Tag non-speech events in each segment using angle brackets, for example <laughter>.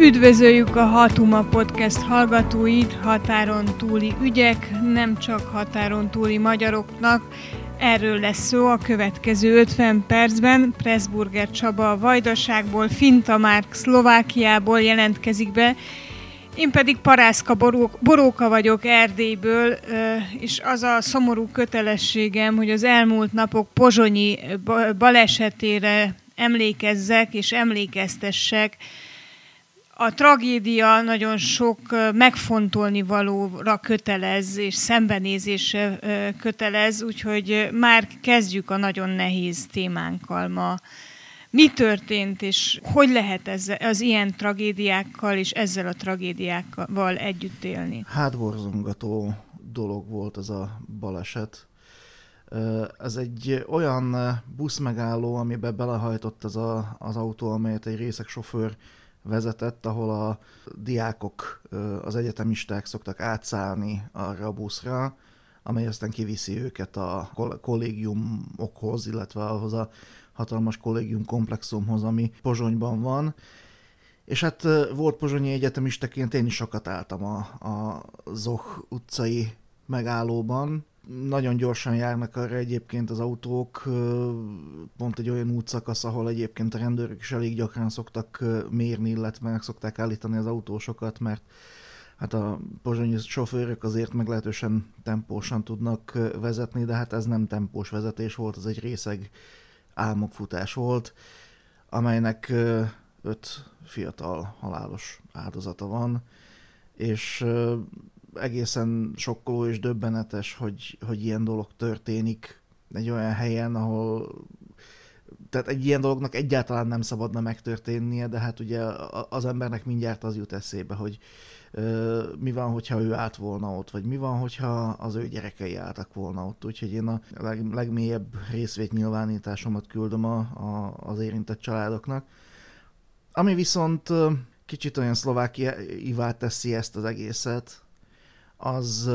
Üdvözöljük a Hatuma Podcast hallgatóit, határon túli ügyek, nem csak határon túli magyaroknak. Erről lesz szó a következő 50 percben. Pressburger Csaba a Vajdaságból, Finta Márk Szlovákiából jelentkezik be, én pedig Parászka Boróka vagyok Erdélyből, és az a szomorú kötelességem, hogy az elmúlt napok pozsonyi balesetére emlékezzek és emlékeztessek, a tragédia nagyon sok megfontolni valóra kötelez, és szembenézésre kötelez, úgyhogy már kezdjük a nagyon nehéz témánkkal ma. Mi történt, és hogy lehet ez, az ilyen tragédiákkal és ezzel a tragédiákkal együtt élni? Hát borzongató dolog volt ez a baleset. Ez egy olyan buszmegálló, amiben belehajtott az a, az autó, amelyet egy részek sofőr vezetett, ahol a diákok, az egyetemisták szoktak átszállni arra a buszra, amely aztán kiviszi őket a kollégiumokhoz, illetve ahhoz a hatalmas kollégium komplexumhoz, ami Pozsonyban van. És hát volt Pozsonyi Egyetemisteként én is sokat álltam a, a Zoch utcai megállóban, nagyon gyorsan járnak arra egyébként az autók, pont egy olyan útszakasz, ahol egyébként a rendőrök is elég gyakran szoktak mérni, illetve meg szokták állítani az autósokat, mert hát a pozsonyi sofőrök azért meglehetősen tempósan tudnak vezetni, de hát ez nem tempós vezetés volt, ez egy részeg álmokfutás volt, amelynek öt fiatal halálos áldozata van, és egészen sokkoló és döbbenetes, hogy, hogy ilyen dolog történik egy olyan helyen, ahol tehát egy ilyen dolognak egyáltalán nem szabadna megtörténnie, de hát ugye az embernek mindjárt az jut eszébe, hogy ö, mi van, hogyha ő állt volna ott, vagy mi van, hogyha az ő gyerekei álltak volna ott. Úgyhogy én a leg, legmélyebb részvétnyilvánításomat küldöm a, a, az érintett családoknak. Ami viszont kicsit olyan szlovákiává teszi ezt az egészet, az,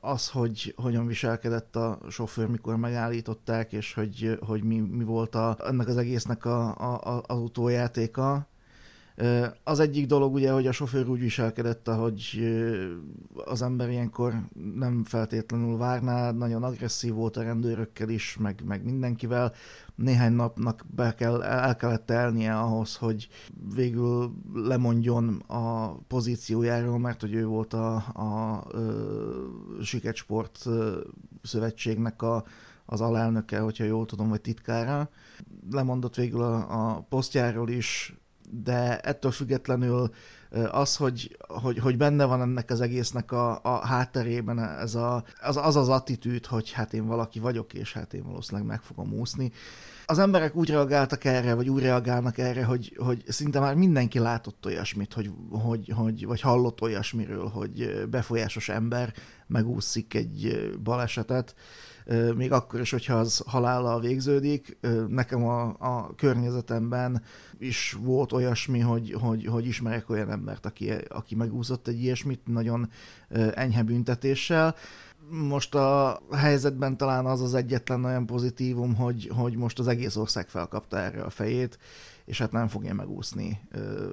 az hogy hogyan viselkedett a sofőr, mikor megállították, és hogy, hogy mi, mi volt a, ennek az egésznek a, a, az utójátéka. Az egyik dolog ugye, hogy a sofőr úgy viselkedett, hogy az ember ilyenkor nem feltétlenül várná, nagyon agresszív volt a rendőrökkel is, meg, meg mindenkivel. Néhány napnak be kell, el kellett telnie ahhoz, hogy végül lemondjon a pozíciójáról, mert hogy ő volt a, a, a Siketsport szövetségnek a, az alelnöke, hogyha jól tudom, vagy titkára. Lemondott végül a, a posztjáról is, de ettől függetlenül az, hogy, hogy, hogy benne van ennek az egésznek a, a hátterében ez a, az, az az attitűd, hogy hát én valaki vagyok, és hát én valószínűleg meg fogom úszni. Az emberek úgy reagáltak erre, vagy úgy reagálnak erre, hogy, hogy szinte már mindenki látott olyasmit, hogy, hogy, hogy, vagy hallott olyasmiről, hogy befolyásos ember megúszik egy balesetet még akkor is, hogyha az halállal végződik. Nekem a, a környezetemben is volt olyasmi, hogy, hogy, hogy ismerek olyan embert, aki, aki megúszott egy ilyesmit nagyon enyhe büntetéssel. Most a helyzetben talán az az egyetlen olyan pozitívum, hogy, hogy most az egész ország felkapta erre a fejét, és hát nem fogja megúszni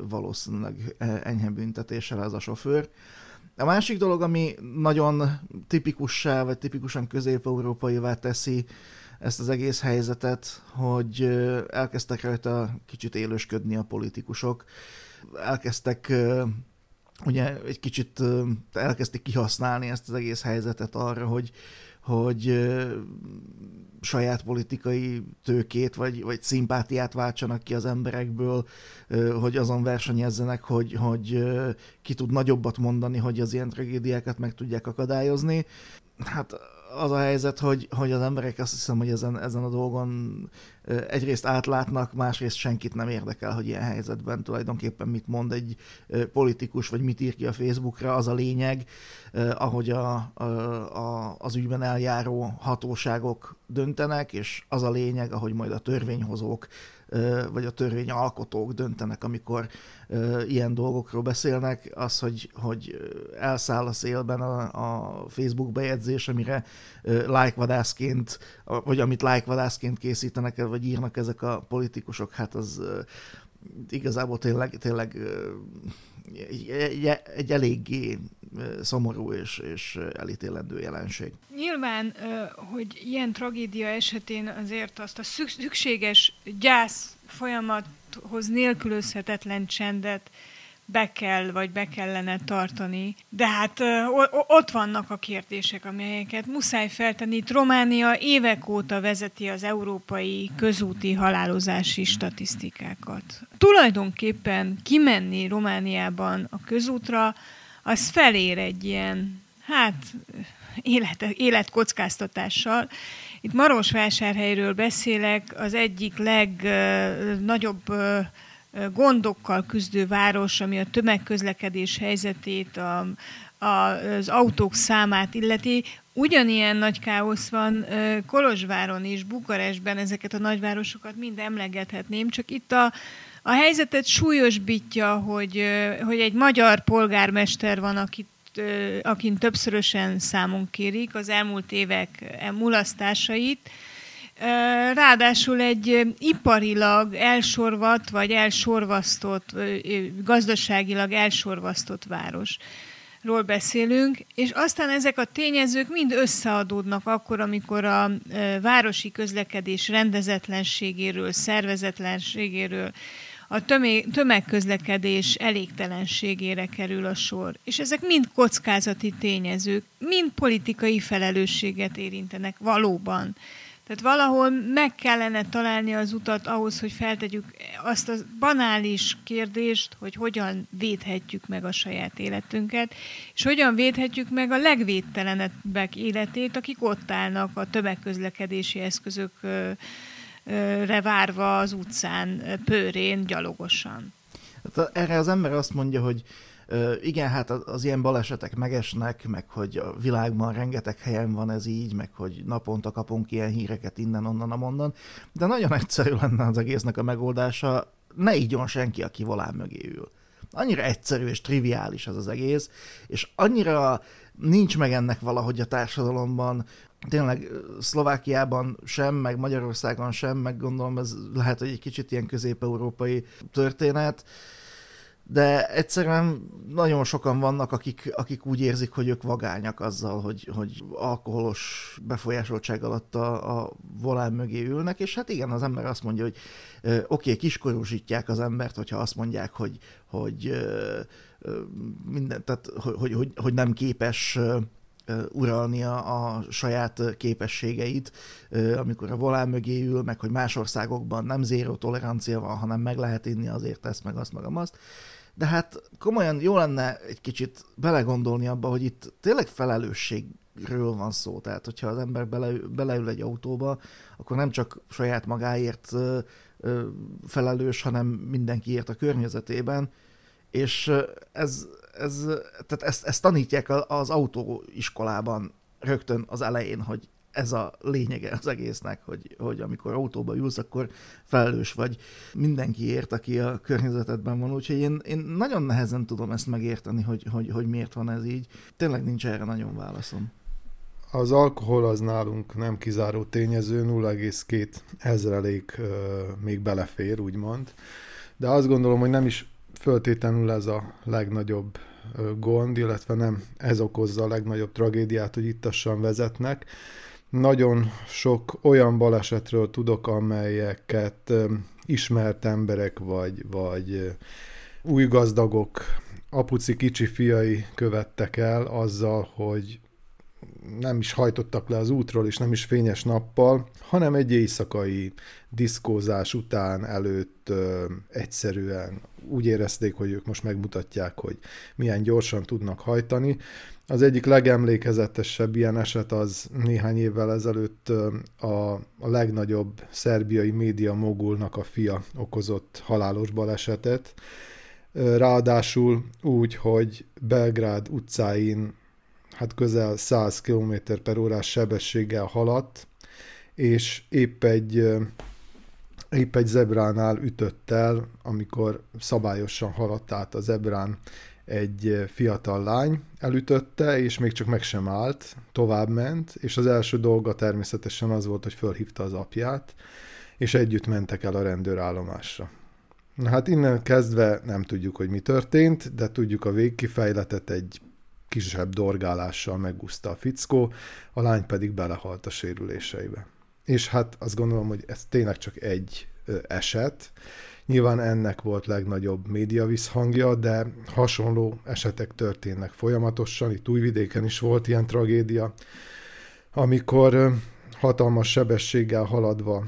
valószínűleg enyhe büntetéssel ez a sofőr. A másik dolog, ami nagyon tipikussá, vagy tipikusan közép-európaivá teszi ezt az egész helyzetet, hogy elkezdtek rajta kicsit élősködni a politikusok, elkezdtek ugye egy kicsit elkezdték kihasználni ezt az egész helyzetet arra, hogy, hogy saját politikai tőkét vagy, vagy szimpátiát váltsanak ki az emberekből, hogy azon versenyezzenek, hogy, hogy ki tud nagyobbat mondani, hogy az ilyen tragédiákat meg tudják akadályozni. Hát az a helyzet, hogy, hogy az emberek azt hiszem, hogy ezen, ezen a dolgon egyrészt átlátnak, másrészt senkit nem érdekel, hogy ilyen helyzetben tulajdonképpen mit mond egy politikus, vagy mit ír ki a Facebookra, az a lényeg, ahogy a, a, az ügyben eljáró hatóságok döntenek, és az a lényeg, ahogy majd a törvényhozók vagy a törvényalkotók döntenek, amikor ilyen dolgokról beszélnek, az, hogy, hogy elszáll a szélben a, a Facebook bejegyzés, amire lájkvadászként, vagy amit lájkvadászként készítenek, vagy írnak ezek a politikusok, hát az igazából tényleg, tényleg egy, egy, egy eléggé szomorú és, és elítélendő jelenség. Nyilván, hogy ilyen tragédia esetén azért azt a szükséges gyász folyamathoz nélkülözhetetlen csendet be kell, vagy be kellene tartani. De hát ott vannak a kérdések, amelyeket muszáj feltenni. Itt Románia évek óta vezeti az európai közúti halálozási statisztikákat. Tulajdonképpen kimenni Romániában a közútra, az felér egy ilyen, hát élet, életkockáztatással. Itt Marosvásárhelyről beszélek, az egyik legnagyobb gondokkal küzdő város, ami a tömegközlekedés helyzetét, a, a, az autók számát illeti. Ugyanilyen nagy káosz van Kolozsváron és Bukarestben, ezeket a nagyvárosokat mind emlegethetném, csak itt a, a helyzetet súlyosbítja, hogy, hogy egy magyar polgármester van, akit akin többszörösen számon kérik az elmúlt évek mulasztásait, Ráadásul egy iparilag elsorvat, vagy elsorvasztott, gazdaságilag elsorvasztott város ról beszélünk, és aztán ezek a tényezők mind összeadódnak akkor, amikor a városi közlekedés rendezetlenségéről, szervezetlenségéről, a tömegközlekedés elégtelenségére kerül a sor. És ezek mind kockázati tényezők, mind politikai felelősséget érintenek valóban. Tehát valahol meg kellene találni az utat ahhoz, hogy feltegyük azt a banális kérdést, hogy hogyan védhetjük meg a saját életünket, és hogyan védhetjük meg a legvédtelenebbek életét, akik ott állnak a tömegközlekedési eszközökre várva az utcán, pőrén, gyalogosan. Hát erre az ember azt mondja, hogy igen, hát az ilyen balesetek megesnek, meg hogy a világban rengeteg helyen van ez így, meg hogy naponta kapunk ilyen híreket innen, onnan, amonnan, de nagyon egyszerű lenne az egésznek a megoldása, ne ígyon senki, aki volán mögé ül. Annyira egyszerű és triviális ez az egész, és annyira nincs meg ennek valahogy a társadalomban, tényleg Szlovákiában sem, meg Magyarországon sem, meg gondolom ez lehet, hogy egy kicsit ilyen közép-európai történet, de egyszerűen nagyon sokan vannak, akik, akik úgy érzik, hogy ők vagányak azzal, hogy, hogy alkoholos befolyásoltság alatt a, a volán mögé ülnek, és hát igen, az ember azt mondja, hogy oké, okay, kiskorúsítják az embert, hogyha azt mondják, hogy, hogy minden, tehát, hogy, hogy, hogy nem képes uralni a, saját képességeit, amikor a volán mögé ül, meg hogy más országokban nem zéró tolerancia van, hanem meg lehet inni azért ezt, meg azt, meg azt de hát komolyan jó lenne egy kicsit belegondolni abba, hogy itt tényleg felelősségről van szó. Tehát, hogyha az ember bele, beleül egy autóba, akkor nem csak saját magáért felelős, hanem mindenkiért a környezetében. És ez, ez, tehát ezt, ezt tanítják az autóiskolában rögtön az elején, hogy ez a lényege az egésznek, hogy, hogy amikor autóba ülsz, akkor felelős vagy mindenkiért, aki a környezetedben van. Úgyhogy én, én nagyon nehezen tudom ezt megérteni, hogy, hogy, hogy miért van ez így. Tényleg nincs erre nagyon válaszom. Az alkohol az nálunk nem kizáró tényező, 0,2 ezrelék euh, még belefér, úgymond. De azt gondolom, hogy nem is föltétlenül ez a legnagyobb gond, illetve nem ez okozza a legnagyobb tragédiát, hogy ittassan vezetnek, nagyon sok olyan balesetről tudok, amelyeket ismert emberek vagy, vagy új gazdagok, apuci kicsi fiai követtek el azzal, hogy nem is hajtottak le az útról, és nem is fényes nappal, hanem egy éjszakai diszkózás után előtt ö, egyszerűen úgy érezték, hogy ők most megmutatják, hogy milyen gyorsan tudnak hajtani, az egyik legemlékezetesebb ilyen eset az néhány évvel ezelőtt a, a legnagyobb szerbiai média mogulnak a fia okozott halálos balesetet. Ráadásul úgy, hogy Belgrád utcáin hát közel 100 km per órás sebességgel haladt, és épp egy, épp egy zebránál ütött el, amikor szabályosan haladt át a zebrán egy fiatal lány elütötte, és még csak meg sem állt, tovább ment, és az első dolga természetesen az volt, hogy fölhívta az apját, és együtt mentek el a rendőrállomásra. Na hát innen kezdve nem tudjuk, hogy mi történt, de tudjuk a végkifejletet egy kisebb dorgálással megúszta a fickó, a lány pedig belehalt a sérüléseibe. És hát azt gondolom, hogy ez tényleg csak egy eset. Nyilván ennek volt legnagyobb média visszhangja, de hasonló esetek történnek folyamatosan. Itt Újvidéken is volt ilyen tragédia, amikor hatalmas sebességgel haladva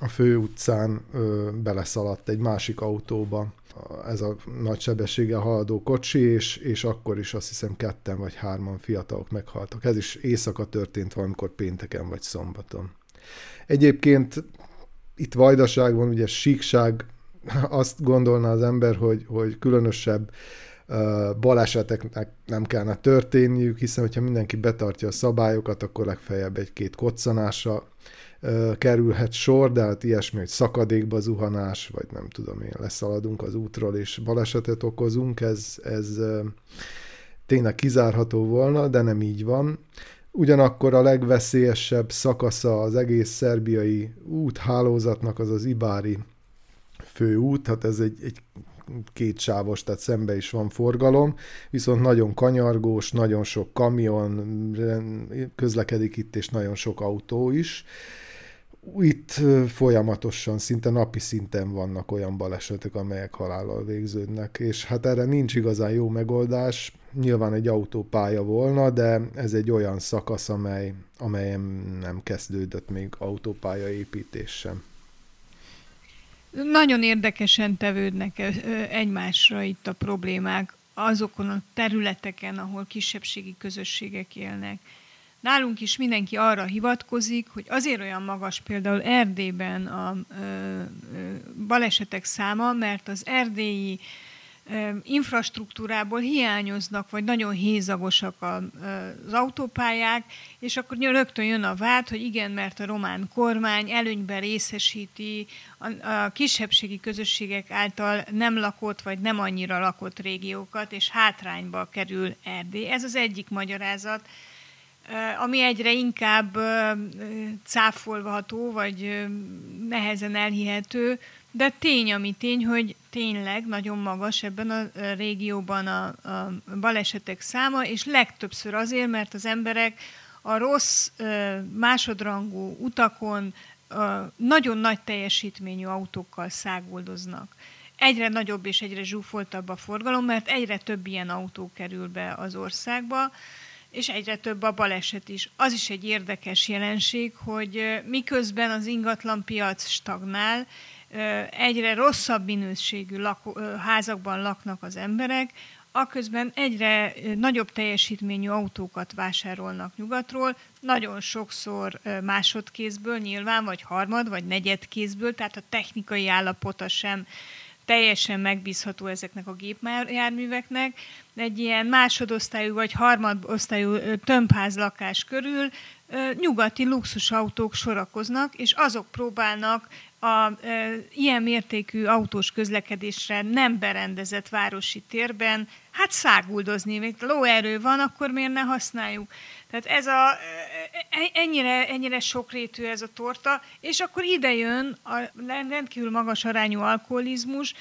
a főutcán ö, beleszaladt egy másik autóba ez a nagy sebességgel haladó kocsi, és, és akkor is azt hiszem ketten vagy hárman fiatalok meghaltak. Ez is éjszaka történt valamikor pénteken vagy szombaton. Egyébként itt Vajdaságban ugye síkság, azt gondolna az ember, hogy, hogy különösebb baleseteknek nem kellene történniük, hiszen hogyha mindenki betartja a szabályokat, akkor legfeljebb egy-két koccanásra kerülhet sor, de hát ilyesmi, hogy szakadékba zuhanás, vagy nem tudom én, leszaladunk az útról és balesetet okozunk, ez, ez tényleg kizárható volna, de nem így van. Ugyanakkor a legveszélyesebb szakasza az egész szerbiai úthálózatnak az az Ibári főút, hát ez egy, egy kétsávos, tehát szembe is van forgalom, viszont nagyon kanyargós, nagyon sok kamion közlekedik itt, és nagyon sok autó is itt folyamatosan, szinte napi szinten vannak olyan balesetek, amelyek halállal végződnek, és hát erre nincs igazán jó megoldás. Nyilván egy autópálya volna, de ez egy olyan szakasz, amely, amelyen nem kezdődött még autópálya építés sem. Nagyon érdekesen tevődnek egymásra itt a problémák azokon a területeken, ahol kisebbségi közösségek élnek Nálunk is mindenki arra hivatkozik, hogy azért olyan magas például Erdélyben a balesetek száma, mert az erdélyi infrastruktúrából hiányoznak, vagy nagyon hézagosak a, az autópályák, és akkor rögtön jön a vád, hogy igen, mert a román kormány előnyben részesíti a, a kisebbségi közösségek által nem lakott, vagy nem annyira lakott régiókat, és hátrányba kerül Erdély. Ez az egyik magyarázat ami egyre inkább cáfolható, vagy nehezen elhihető, de tény, ami tény, hogy tényleg nagyon magas ebben a régióban a, a balesetek száma, és legtöbbször azért, mert az emberek a rossz másodrangú utakon nagyon nagy teljesítményű autókkal száguldoznak. Egyre nagyobb és egyre zsúfoltabb a forgalom, mert egyre több ilyen autó kerül be az országba, és egyre több a baleset is. Az is egy érdekes jelenség, hogy miközben az ingatlan piac stagnál, egyre rosszabb minőségű lakó, házakban laknak az emberek, aközben egyre nagyobb teljesítményű autókat vásárolnak nyugatról, nagyon sokszor másodkézből nyilván, vagy harmad, vagy negyedkézből, tehát a technikai állapota sem teljesen megbízható ezeknek a gépjárműveknek. Egy ilyen másodosztályú vagy harmadosztályú tömbház lakás körül nyugati luxusautók sorakoznak, és azok próbálnak a e, ilyen mértékű autós közlekedésre nem berendezett városi térben, hát száguldozni, még lóerő van, akkor miért ne használjuk? Tehát ez a, ennyire, ennyire sokrétű ez a torta, és akkor ide jön a rendkívül magas arányú alkoholizmus,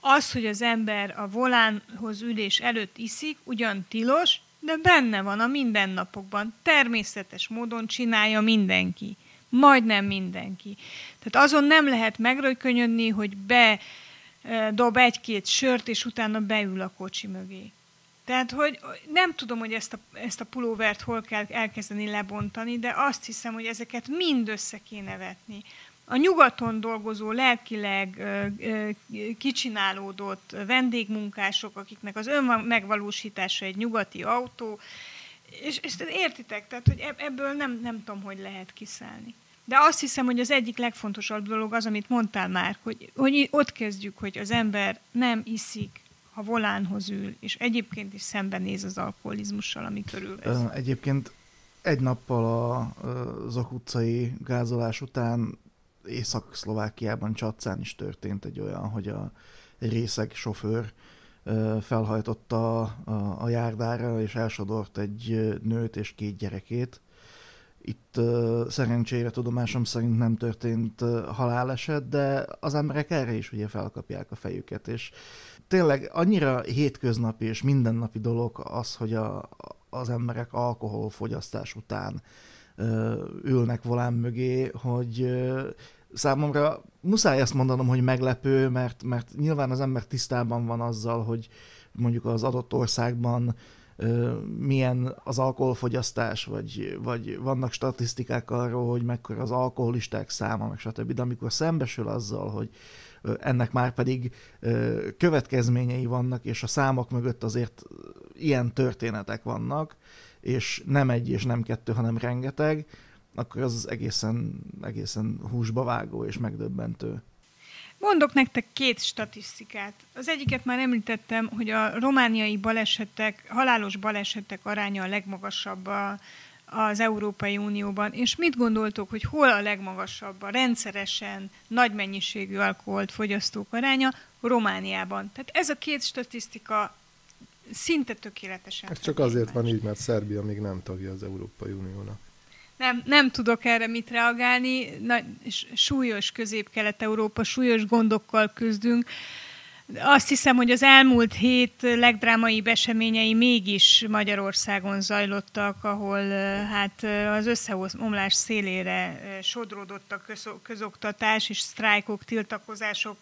az, hogy az ember a volánhoz ülés előtt iszik, ugyan tilos, de benne van a mindennapokban. Természetes módon csinálja mindenki. Majdnem mindenki. Tehát azon nem lehet megrökönyödni, hogy be dob egy-két sört, és utána beül a kocsi mögé. Tehát, hogy nem tudom, hogy ezt a, ezt a pulóvert hol kell elkezdeni lebontani, de azt hiszem, hogy ezeket mind össze kéne vetni. A nyugaton dolgozó, lelkileg kicsinálódott vendégmunkások, akiknek az önmegvalósítása egy nyugati autó, és, és értitek, tehát, hogy ebből nem, nem tudom, hogy lehet kiszállni. De azt hiszem, hogy az egyik legfontosabb dolog az, amit mondtál már, hogy, hogy ott kezdjük, hogy az ember nem iszik, ha volánhoz ül, és egyébként is szembenéz az alkoholizmussal, ami körülvesz. Egyébként egy nappal a, az utcai gázolás után Észak-Szlovákiában Csatszán is történt egy olyan, hogy a részeg sofőr felhajtotta a, a járdára, és elsodort egy nőt és két gyerekét, Itt szerencsére tudomásom szerint nem történt haláleset, de az emberek erre is ugye felkapják a fejüket, és tényleg annyira hétköznapi és mindennapi dolog az, hogy a, az emberek alkoholfogyasztás után ülnek volán mögé, hogy számomra muszáj ezt mondanom, hogy meglepő, mert, mert nyilván az ember tisztában van azzal, hogy mondjuk az adott országban milyen az alkoholfogyasztás, vagy, vagy vannak statisztikák arról, hogy mekkora az alkoholisták száma, meg stb. De amikor szembesül azzal, hogy ennek már pedig következményei vannak, és a számok mögött azért ilyen történetek vannak, és nem egy és nem kettő, hanem rengeteg, akkor az egészen, egészen húsba vágó és megdöbbentő. Mondok nektek két statisztikát. Az egyiket már említettem, hogy a romániai balesetek, halálos balesetek aránya a legmagasabb a, az Európai Unióban. És mit gondoltok, hogy hol a legmagasabb a rendszeresen nagy mennyiségű alkoholt fogyasztók aránya? Romániában. Tehát ez a két statisztika szinte tökéletesen. Ez csak azért van így, mert Szerbia még nem tagja az Európai Uniónak. Nem, nem tudok erre mit reagálni. Na, súlyos közép-kelet-európa, súlyos gondokkal küzdünk. Azt hiszem, hogy az elmúlt hét legdrámaibb eseményei mégis Magyarországon zajlottak, ahol hát az összeomlás szélére sodródott a közoktatás és sztrájkok, tiltakozások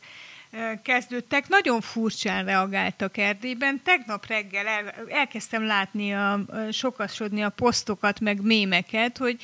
kezdődtek. Nagyon furcsán reagáltak Erdélyben. Tegnap reggel el, elkezdtem látni, a, sokasodni a posztokat, meg mémeket, hogy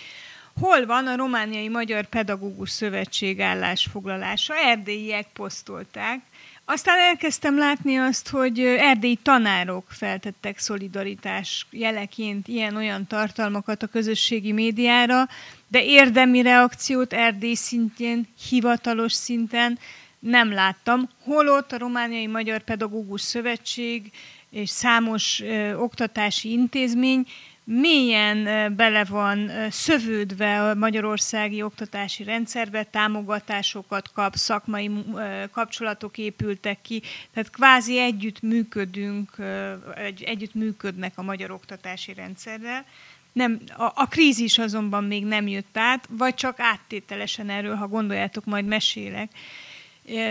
hol van a Romániai Magyar Pedagógus Szövetség állásfoglalása. Erdélyiek posztolták. Aztán elkezdtem látni azt, hogy erdélyi tanárok feltettek szolidaritás jeleként ilyen-olyan tartalmakat a közösségi médiára, de érdemi reakciót Erdély szintjén, hivatalos szinten nem láttam. Holott a Romániai Magyar Pedagógus Szövetség és számos ö, oktatási intézmény mélyen ö, bele van ö, szövődve a magyarországi oktatási rendszerbe, támogatásokat kap, szakmai ö, kapcsolatok épültek ki, tehát kvázi együtt működünk, ö, egy, együtt működnek a magyar oktatási rendszerrel. Nem, a, a krízis azonban még nem jött át, vagy csak áttételesen erről, ha gondoljátok, majd mesélek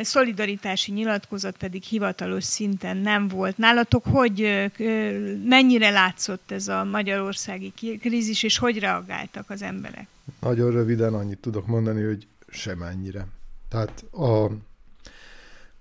szolidaritási nyilatkozat pedig hivatalos szinten nem volt. Nálatok hogy, mennyire látszott ez a magyarországi krízis, és hogy reagáltak az emberek? Nagyon röviden annyit tudok mondani, hogy semennyire. Tehát a,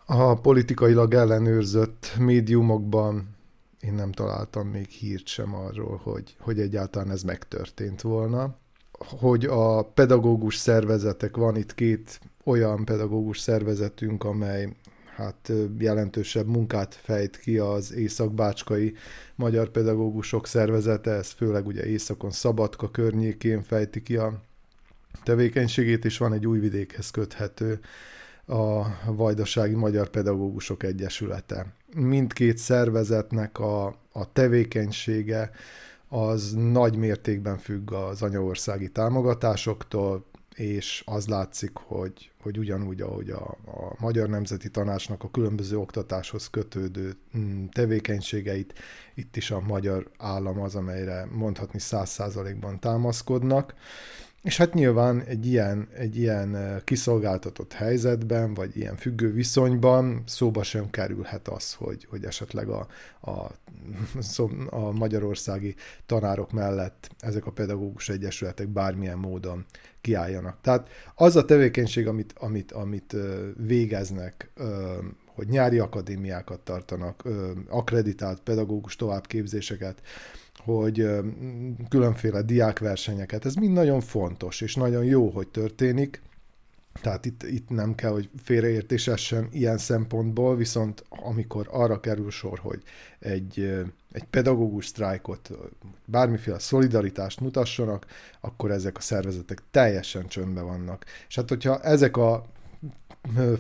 a politikailag ellenőrzött médiumokban én nem találtam még hírt sem arról, hogy, hogy egyáltalán ez megtörtént volna. Hogy a pedagógus szervezetek, van itt két olyan pedagógus szervezetünk, amely hát jelentősebb munkát fejt ki az Észak-Bácskai Magyar Pedagógusok Szervezete, ez főleg ugye Északon Szabadka környékén fejti ki a tevékenységét, és van egy új vidékhez köthető a Vajdasági Magyar Pedagógusok Egyesülete. Mindkét szervezetnek a, a tevékenysége az nagy mértékben függ az anyaországi támogatásoktól, és az látszik, hogy, hogy ugyanúgy, ahogy a, a Magyar Nemzeti Tanácsnak a különböző oktatáshoz kötődő mm, tevékenységeit, itt is a magyar állam az, amelyre mondhatni száz százalékban támaszkodnak. És hát nyilván egy ilyen, egy ilyen kiszolgáltatott helyzetben, vagy ilyen függő viszonyban szóba sem kerülhet az, hogy, hogy esetleg a, a, <laughs> a magyarországi tanárok mellett ezek a pedagógus egyesületek bármilyen módon kiálljanak. Tehát az a tevékenység, amit, amit, amit végeznek, hogy nyári akadémiákat tartanak, akreditált pedagógus továbbképzéseket, hogy különféle diákversenyeket, ez mind nagyon fontos, és nagyon jó, hogy történik, tehát itt, itt nem kell, hogy félreértés essen ilyen szempontból, viszont amikor arra kerül sor, hogy egy, egy pedagógus sztrájkot, bármiféle szolidaritást mutassanak, akkor ezek a szervezetek teljesen csöndben vannak. És hát hogyha ezek a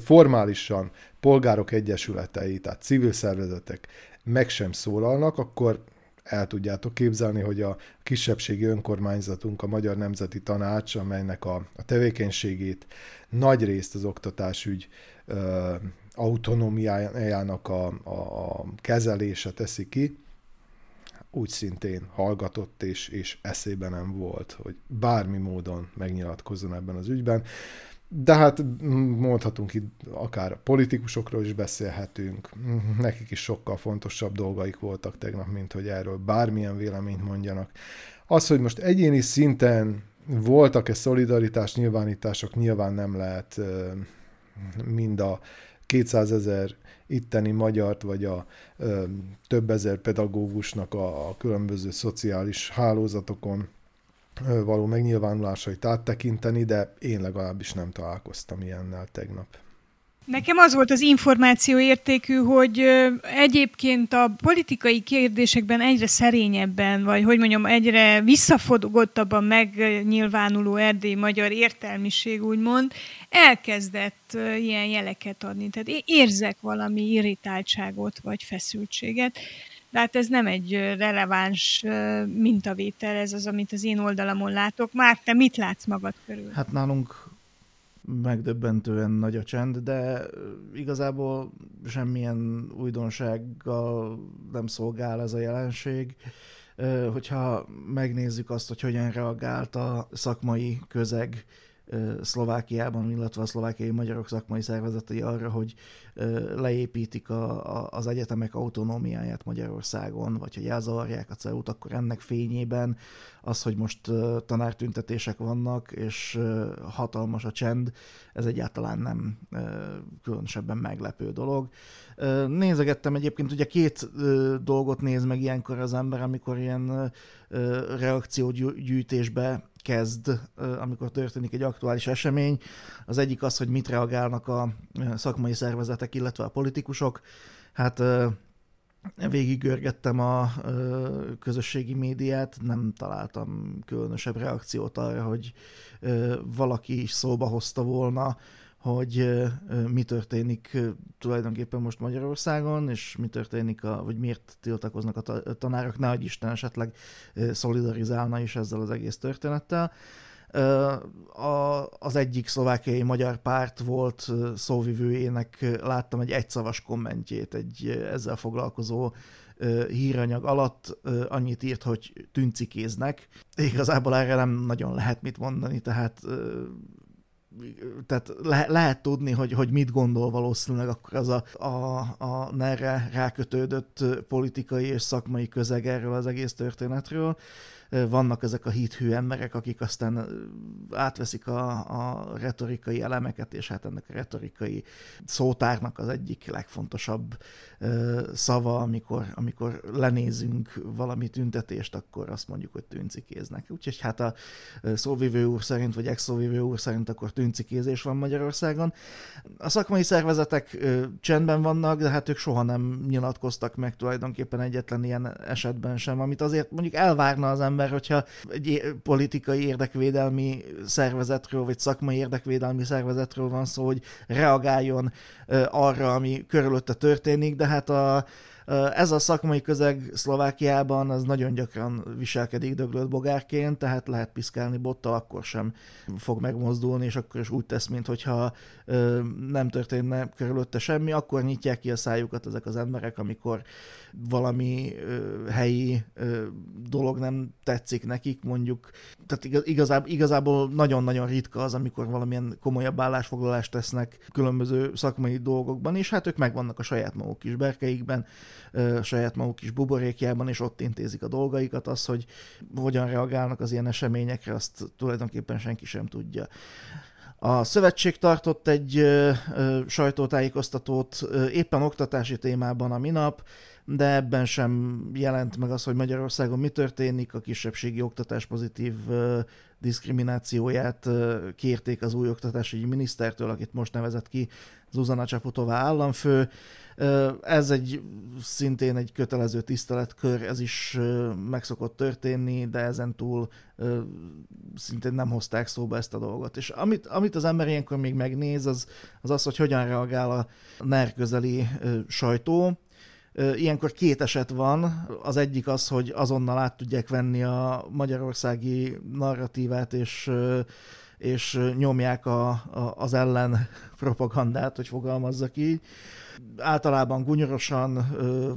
formálisan polgárok egyesületei, tehát civil szervezetek meg sem szólalnak, akkor el tudjátok képzelni, hogy a kisebbségi önkormányzatunk, a Magyar Nemzeti Tanács, amelynek a, a tevékenységét nagy részt az oktatásügy ö, autonómiájának a, a, a kezelése teszi ki, úgy szintén hallgatott, és, és eszébe nem volt, hogy bármi módon megnyilatkozzon ebben az ügyben. De hát mondhatunk itt akár politikusokról is beszélhetünk, nekik is sokkal fontosabb dolgaik voltak tegnap, mint hogy erről bármilyen véleményt mondjanak. Az, hogy most egyéni szinten voltak-e szolidaritás nyilvánítások, nyilván nem lehet mind a 200 ezer itteni magyart, vagy a több ezer pedagógusnak a, különböző szociális hálózatokon való megnyilvánulásait áttekinteni, de én legalábbis nem találkoztam ilyennel tegnap. Nekem az volt az információ értékű, hogy egyébként a politikai kérdésekben egyre szerényebben, vagy hogy mondjam, egyre visszafogottabban megnyilvánuló erdélyi magyar értelmiség, úgymond, elkezdett ilyen jeleket adni. Tehát érzek valami irritáltságot, vagy feszültséget. De hát ez nem egy releváns mintavétel, ez az, amit az én oldalamon látok. Már te mit látsz magad körül? Hát nálunk megdöbbentően nagy a csend, de igazából semmilyen újdonsággal nem szolgál ez a jelenség. Hogyha megnézzük azt, hogy hogyan reagált a szakmai közeg Szlovákiában, illetve a szlovákiai magyarok szakmai szervezetei arra, hogy leépítik a, a, az egyetemek autonómiáját Magyarországon, vagy hogy elzavarják a CEU-t, akkor ennek fényében az, hogy most tanártüntetések vannak, és hatalmas a csend, ez egyáltalán nem különösebben meglepő dolog. Nézegettem egyébként, ugye két dolgot néz meg ilyenkor az ember, amikor ilyen reakciógyűjtésbe kezd, amikor történik egy aktuális esemény. Az egyik az, hogy mit reagálnak a szakmai szervezetek, illetve a politikusok. Hát végigörgettem a közösségi médiát, nem találtam különösebb reakciót arra, hogy valaki is szóba hozta volna, hogy mi történik tulajdonképpen most Magyarországon, és mi történik, a, vagy miért tiltakoznak a tanárok, ne Isten esetleg szolidarizálna is ezzel az egész történettel. Az egyik szlovákiai magyar párt volt szóvivőjének, láttam egy egyszavas kommentjét egy ezzel foglalkozó híranyag alatt annyit írt, hogy tüncikéznek. Igazából erre nem nagyon lehet mit mondani, tehát tehát le, lehet tudni, hogy, hogy mit gondol valószínűleg akkor az a, a, a nerre rákötődött politikai és szakmai közeg erről az egész történetről. Vannak ezek a hithű emberek, akik aztán átveszik a, a retorikai elemeket, és hát ennek a retorikai szótárnak az egyik legfontosabb szava, amikor, amikor lenézünk valami tüntetést, akkor azt mondjuk, hogy tüncikéznek. Úgyhogy hát a szóvivő úr szerint, vagy ex-szóvivő úr szerint akkor tüncikézés van Magyarországon. A szakmai szervezetek csendben vannak, de hát ők soha nem nyilatkoztak meg tulajdonképpen egyetlen ilyen esetben sem, amit azért mondjuk elvárna az ember, hogyha egy politikai érdekvédelmi szervezetről, vagy szakmai érdekvédelmi szervezetről van szó, hogy reagáljon arra, ami körülötte történik, de hát a, ez a szakmai közeg Szlovákiában az nagyon gyakran viselkedik döglött bogárként, tehát lehet piszkálni bottal, akkor sem fog megmozdulni, és akkor is úgy tesz, mintha nem történne körülötte semmi, akkor nyitják ki a szájukat ezek az emberek, amikor valami helyi dolog nem tetszik nekik, mondjuk, tehát igazából, igazából nagyon-nagyon ritka az, amikor valamilyen komolyabb állásfoglalást tesznek különböző szakmai dolgokban, és hát ők megvannak a saját maguk kis berkeikben, saját maguk kis buborékjában, és ott intézik a dolgaikat. Az, hogy hogyan reagálnak az ilyen eseményekre, azt tulajdonképpen senki sem tudja. A szövetség tartott egy ö, ö, sajtótájékoztatót ö, éppen oktatási témában a minap, de ebben sem jelent meg az, hogy Magyarországon mi történik, a kisebbségi oktatás pozitív ö, diszkriminációját kérték az új oktatási minisztertől, akit most nevezett ki Zuzana Csaputová államfő. Ez egy szintén egy kötelező tiszteletkör, ez is meg szokott történni, de ezen túl szintén nem hozták szóba ezt a dolgot. És amit, amit az ember ilyenkor még megnéz, az az, az hogy hogyan reagál a NER közeli sajtó, Ilyenkor két eset van. Az egyik az, hogy azonnal át tudják venni a magyarországi narratívát, és és nyomják a, a, az ellen <laughs> propagandát, hogy fogalmazzak így. Általában gunyorosan,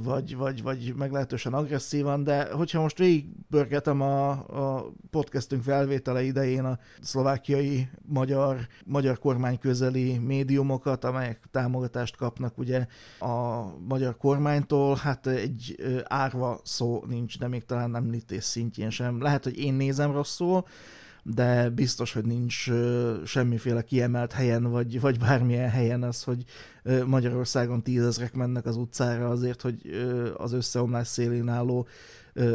vagy, vagy, vagy meglehetősen agresszívan, de hogyha most végigbörgetem a, a podcastünk felvétele idején a szlovákiai magyar, magyar kormány közeli médiumokat, amelyek támogatást kapnak ugye a magyar kormánytól, hát egy árva szó nincs, de még talán említés szintjén sem. Lehet, hogy én nézem rosszul, de biztos, hogy nincs semmiféle kiemelt helyen, vagy, vagy bármilyen helyen az, hogy Magyarországon tízezrek mennek az utcára azért, hogy az összeomlás szélén álló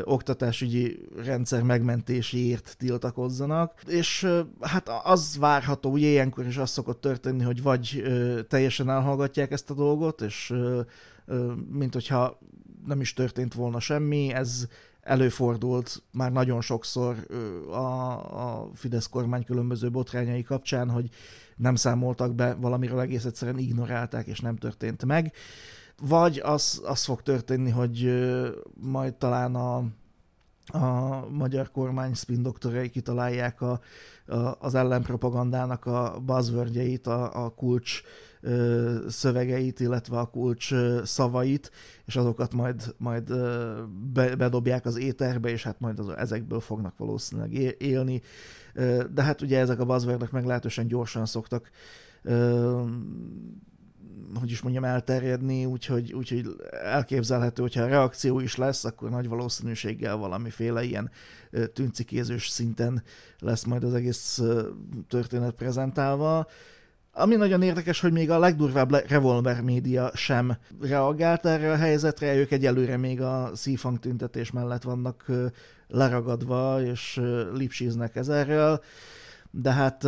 oktatásügyi rendszer megmentéséért tiltakozzanak, és hát az várható, ugye ilyenkor is az szokott történni, hogy vagy teljesen elhallgatják ezt a dolgot, és mint hogyha nem is történt volna semmi, ez előfordult már nagyon sokszor a, a Fidesz kormány különböző botrányai kapcsán, hogy nem számoltak be valamiről, egész egyszerűen ignorálták, és nem történt meg. Vagy az, az fog történni, hogy majd talán a, a magyar kormány spin doktorai kitalálják a, a, az ellenpropagandának a buzzwordjeit, a, a kulcs szövegeit, illetve a kulcs szavait, és azokat majd, majd be, bedobják az éterbe, és hát majd az, ezekből fognak valószínűleg élni. De hát ugye ezek a buzzwordok meglehetősen gyorsan szoktak hogy is mondjam, elterjedni, úgyhogy, úgyhogy elképzelhető, hogyha a reakció is lesz, akkor nagy valószínűséggel valamiféle ilyen tűncikézős szinten lesz majd az egész történet prezentálva. Ami nagyon érdekes, hogy még a legdurvább revolver média sem reagált erre a helyzetre, ők egyelőre még a szífang tüntetés mellett vannak leragadva, és lipsíznek ezerről de hát,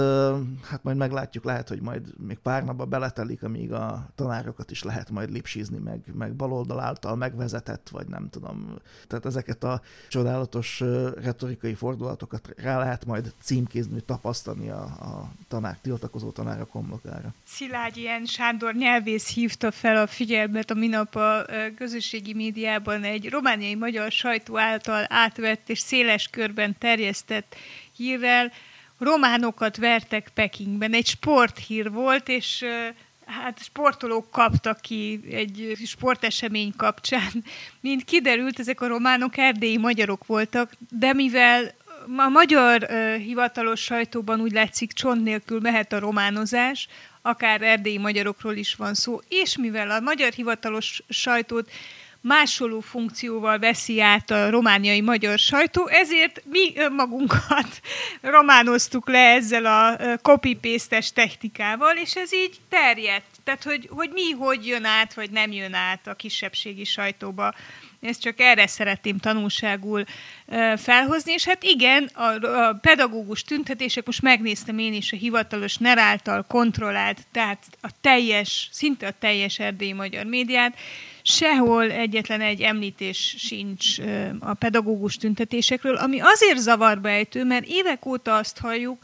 hát majd meglátjuk, lehet, hogy majd még pár napba beletelik, amíg a tanárokat is lehet majd lipsízni, meg, meg baloldal által megvezetett, vagy nem tudom. Tehát ezeket a csodálatos retorikai fordulatokat rá lehet majd címkézni, tapasztani a, a tanár, tiltakozó tanárok homlokára. Szilágyi ilyen Sándor nyelvész hívta fel a figyelmet a minap a közösségi médiában egy romániai magyar sajtó által átvett és széles körben terjesztett hírrel, románokat vertek Pekingben. Egy sporthír volt, és hát sportolók kaptak ki egy sportesemény kapcsán. Mint kiderült, ezek a románok erdélyi magyarok voltak, de mivel a magyar hivatalos sajtóban úgy látszik csont nélkül mehet a románozás, akár erdélyi magyarokról is van szó, és mivel a magyar hivatalos sajtót másoló funkcióval veszi át a romániai magyar sajtó, ezért mi magunkat <laughs> románoztuk le ezzel a copy-paste-es technikával, és ez így terjedt. Tehát, hogy, hogy mi hogy jön át, vagy nem jön át a kisebbségi sajtóba. Ezt csak erre szeretném tanulságul felhozni, és hát igen, a, a pedagógus tüntetések, most megnéztem én is a hivatalos NER által kontrollált, tehát a teljes, szinte a teljes erdélyi magyar médiát, sehol egyetlen egy említés sincs a pedagógus tüntetésekről, ami azért zavarba ejtő, mert évek óta azt halljuk,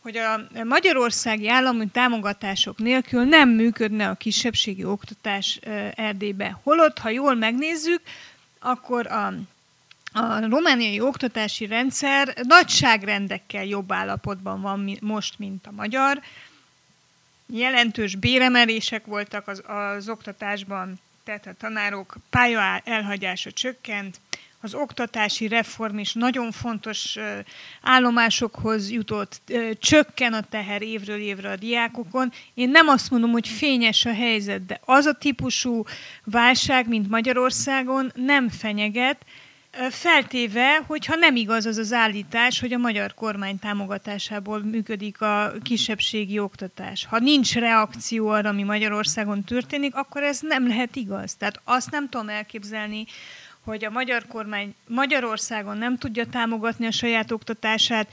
hogy a magyarországi állami támogatások nélkül nem működne a kisebbségi oktatás Erdélybe. Holott, ha jól megnézzük, akkor a, a romániai oktatási rendszer nagyságrendekkel jobb állapotban van most, mint a magyar. Jelentős béremelések voltak az, az oktatásban, tehát a tanárok pálya elhagyása csökkent, az oktatási reform is nagyon fontos állomásokhoz jutott, csökken a teher évről évre a diákokon. Én nem azt mondom, hogy fényes a helyzet, de az a típusú válság, mint Magyarországon nem fenyeget, Feltéve, hogyha nem igaz az az állítás, hogy a magyar kormány támogatásából működik a kisebbségi oktatás. Ha nincs reakció arra, ami Magyarországon történik, akkor ez nem lehet igaz. Tehát azt nem tudom elképzelni, hogy a magyar kormány Magyarországon nem tudja támogatni a saját oktatását,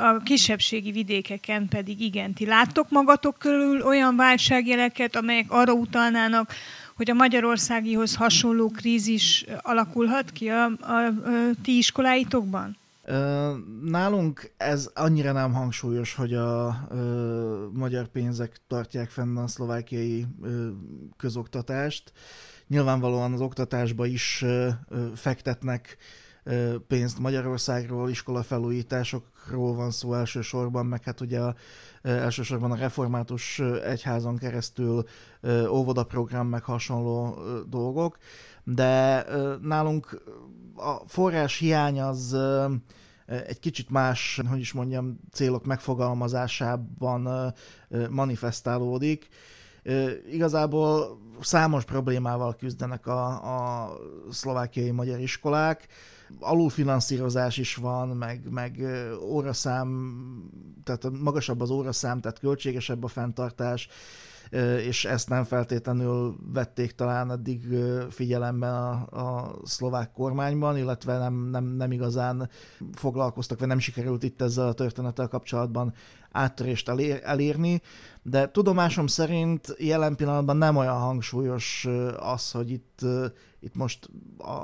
a kisebbségi vidékeken pedig igen. Ti láttok magatok körül olyan válságjeleket, amelyek arra utalnának, hogy a magyarországihoz hasonló krízis alakulhat ki a, a, a ti iskoláitokban? Nálunk ez annyira nem hangsúlyos, hogy a ö, magyar pénzek tartják fenn a szlovákiai ö, közoktatást. Nyilvánvalóan az oktatásba is ö, fektetnek pénzt Magyarországról, iskolafelújításokról van szó elsősorban, meg hát ugye a, elsősorban a református egyházon keresztül óvodaprogram, meg hasonló dolgok, de nálunk a forrás hiány az egy kicsit más, hogy is mondjam, célok megfogalmazásában manifestálódik. Igazából számos problémával küzdenek a, a szlovákiai magyar iskolák, alulfinanszírozás is van, meg, meg óraszám, tehát magasabb az óraszám, tehát költségesebb a fenntartás, és ezt nem feltétlenül vették talán eddig figyelembe a, a szlovák kormányban, illetve nem, nem, nem igazán foglalkoztak, vagy nem sikerült itt ezzel a történettel kapcsolatban áttörést elér, elérni, de tudomásom szerint jelen pillanatban nem olyan hangsúlyos az, hogy itt, itt most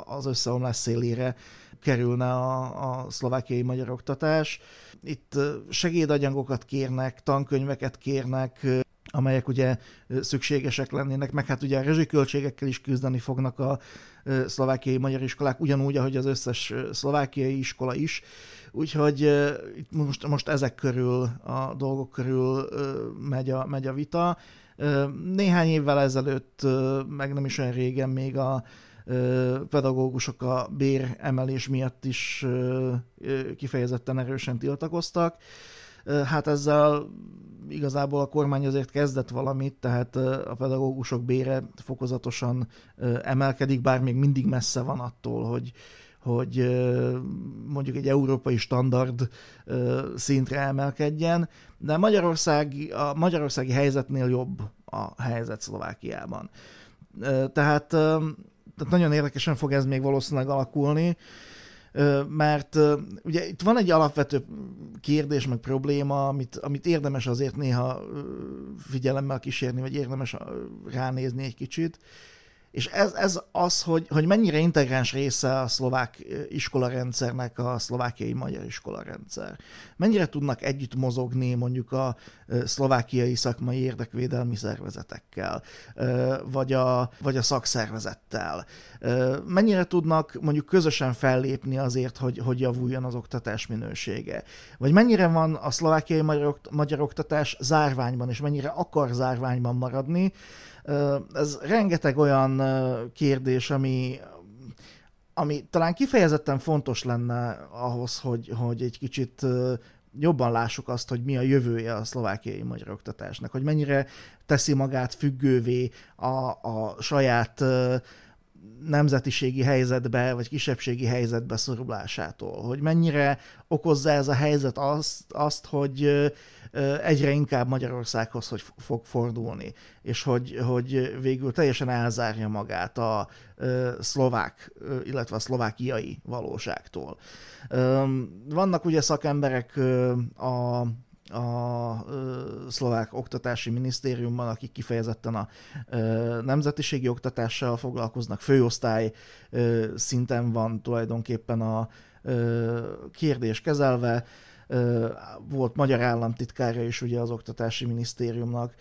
az összeomlás szélére kerülne a, a szlovákiai magyar oktatás. Itt segédanyagokat kérnek, tankönyveket kérnek, amelyek ugye szükségesek lennének, meg hát ugye a rezsiköltségekkel is küzdeni fognak a szlovákiai magyar iskolák, ugyanúgy, ahogy az összes szlovákiai iskola is. Úgyhogy most, most ezek körül, a dolgok körül megy a, megy a vita. Néhány évvel ezelőtt, meg nem is olyan régen még a pedagógusok a bér emelés miatt is kifejezetten erősen tiltakoztak. Hát ezzel igazából a kormány azért kezdett valamit, tehát a pedagógusok bére fokozatosan emelkedik, bár még mindig messze van attól, hogy, hogy mondjuk egy európai standard szintre emelkedjen, de Magyarország, a magyarországi helyzetnél jobb a helyzet Szlovákiában. Tehát, tehát nagyon érdekesen fog ez még valószínűleg alakulni, mert ugye itt van egy alapvető kérdés, meg probléma, amit, amit érdemes azért néha figyelemmel kísérni, vagy érdemes ránézni egy kicsit, és ez, ez az, hogy, hogy mennyire integráns része a szlovák iskolarendszernek a szlovákiai magyar iskolarendszer. Mennyire tudnak együtt mozogni mondjuk a szlovákiai szakmai érdekvédelmi szervezetekkel, vagy a, vagy a szakszervezettel. Mennyire tudnak mondjuk közösen fellépni azért, hogy, hogy javuljon az oktatás minősége. Vagy mennyire van a szlovákiai magyar, magyar oktatás zárványban, és mennyire akar zárványban maradni, ez rengeteg olyan kérdés, ami, ami talán kifejezetten fontos lenne ahhoz, hogy, hogy egy kicsit jobban lássuk azt, hogy mi a jövője a szlovákiai magyar oktatásnak, hogy mennyire teszi magát függővé a, a saját nemzetiségi helyzetbe, vagy kisebbségi helyzetbe szorulásától, hogy mennyire okozza ez a helyzet azt, azt hogy egyre inkább Magyarországhoz hogy fog fordulni, és hogy, hogy végül teljesen elzárja magát a szlovák, illetve a szlovákiai valóságtól. Vannak ugye szakemberek a a szlovák oktatási minisztériumban, akik kifejezetten a nemzetiségi oktatással foglalkoznak, főosztály szinten van tulajdonképpen a kérdés kezelve, volt magyar államtitkára is ugye az Oktatási Minisztériumnak,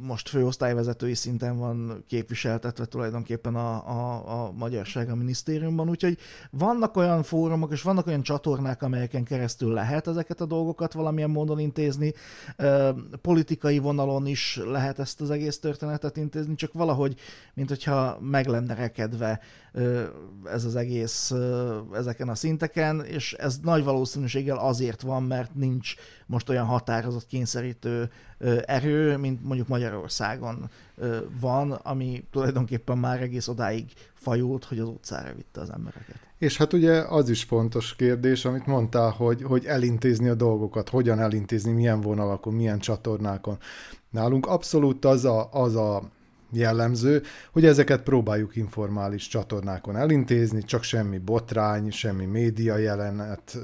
most főosztályvezetői szinten van képviseltetve tulajdonképpen a, a, a magyarság a minisztériumban, úgyhogy vannak olyan fórumok és vannak olyan csatornák, amelyeken keresztül lehet ezeket a dolgokat valamilyen módon intézni, politikai vonalon is lehet ezt az egész történetet intézni, csak valahogy, mint hogyha meg lenne rekedve ez az egész ezeken a szinteken, és ez nagy valószínűséggel azért van, mert nincs most olyan határozott kényszerítő erő, mint mondjuk Magyarországon van, ami tulajdonképpen már egész odáig fajult, hogy az utcára vitte az embereket. És hát ugye az is fontos kérdés, amit mondtál, hogy, hogy elintézni a dolgokat, hogyan elintézni, milyen vonalakon, milyen csatornákon. Nálunk abszolút az a, az a jellemző, hogy ezeket próbáljuk informális csatornákon elintézni, csak semmi botrány, semmi média jelenet,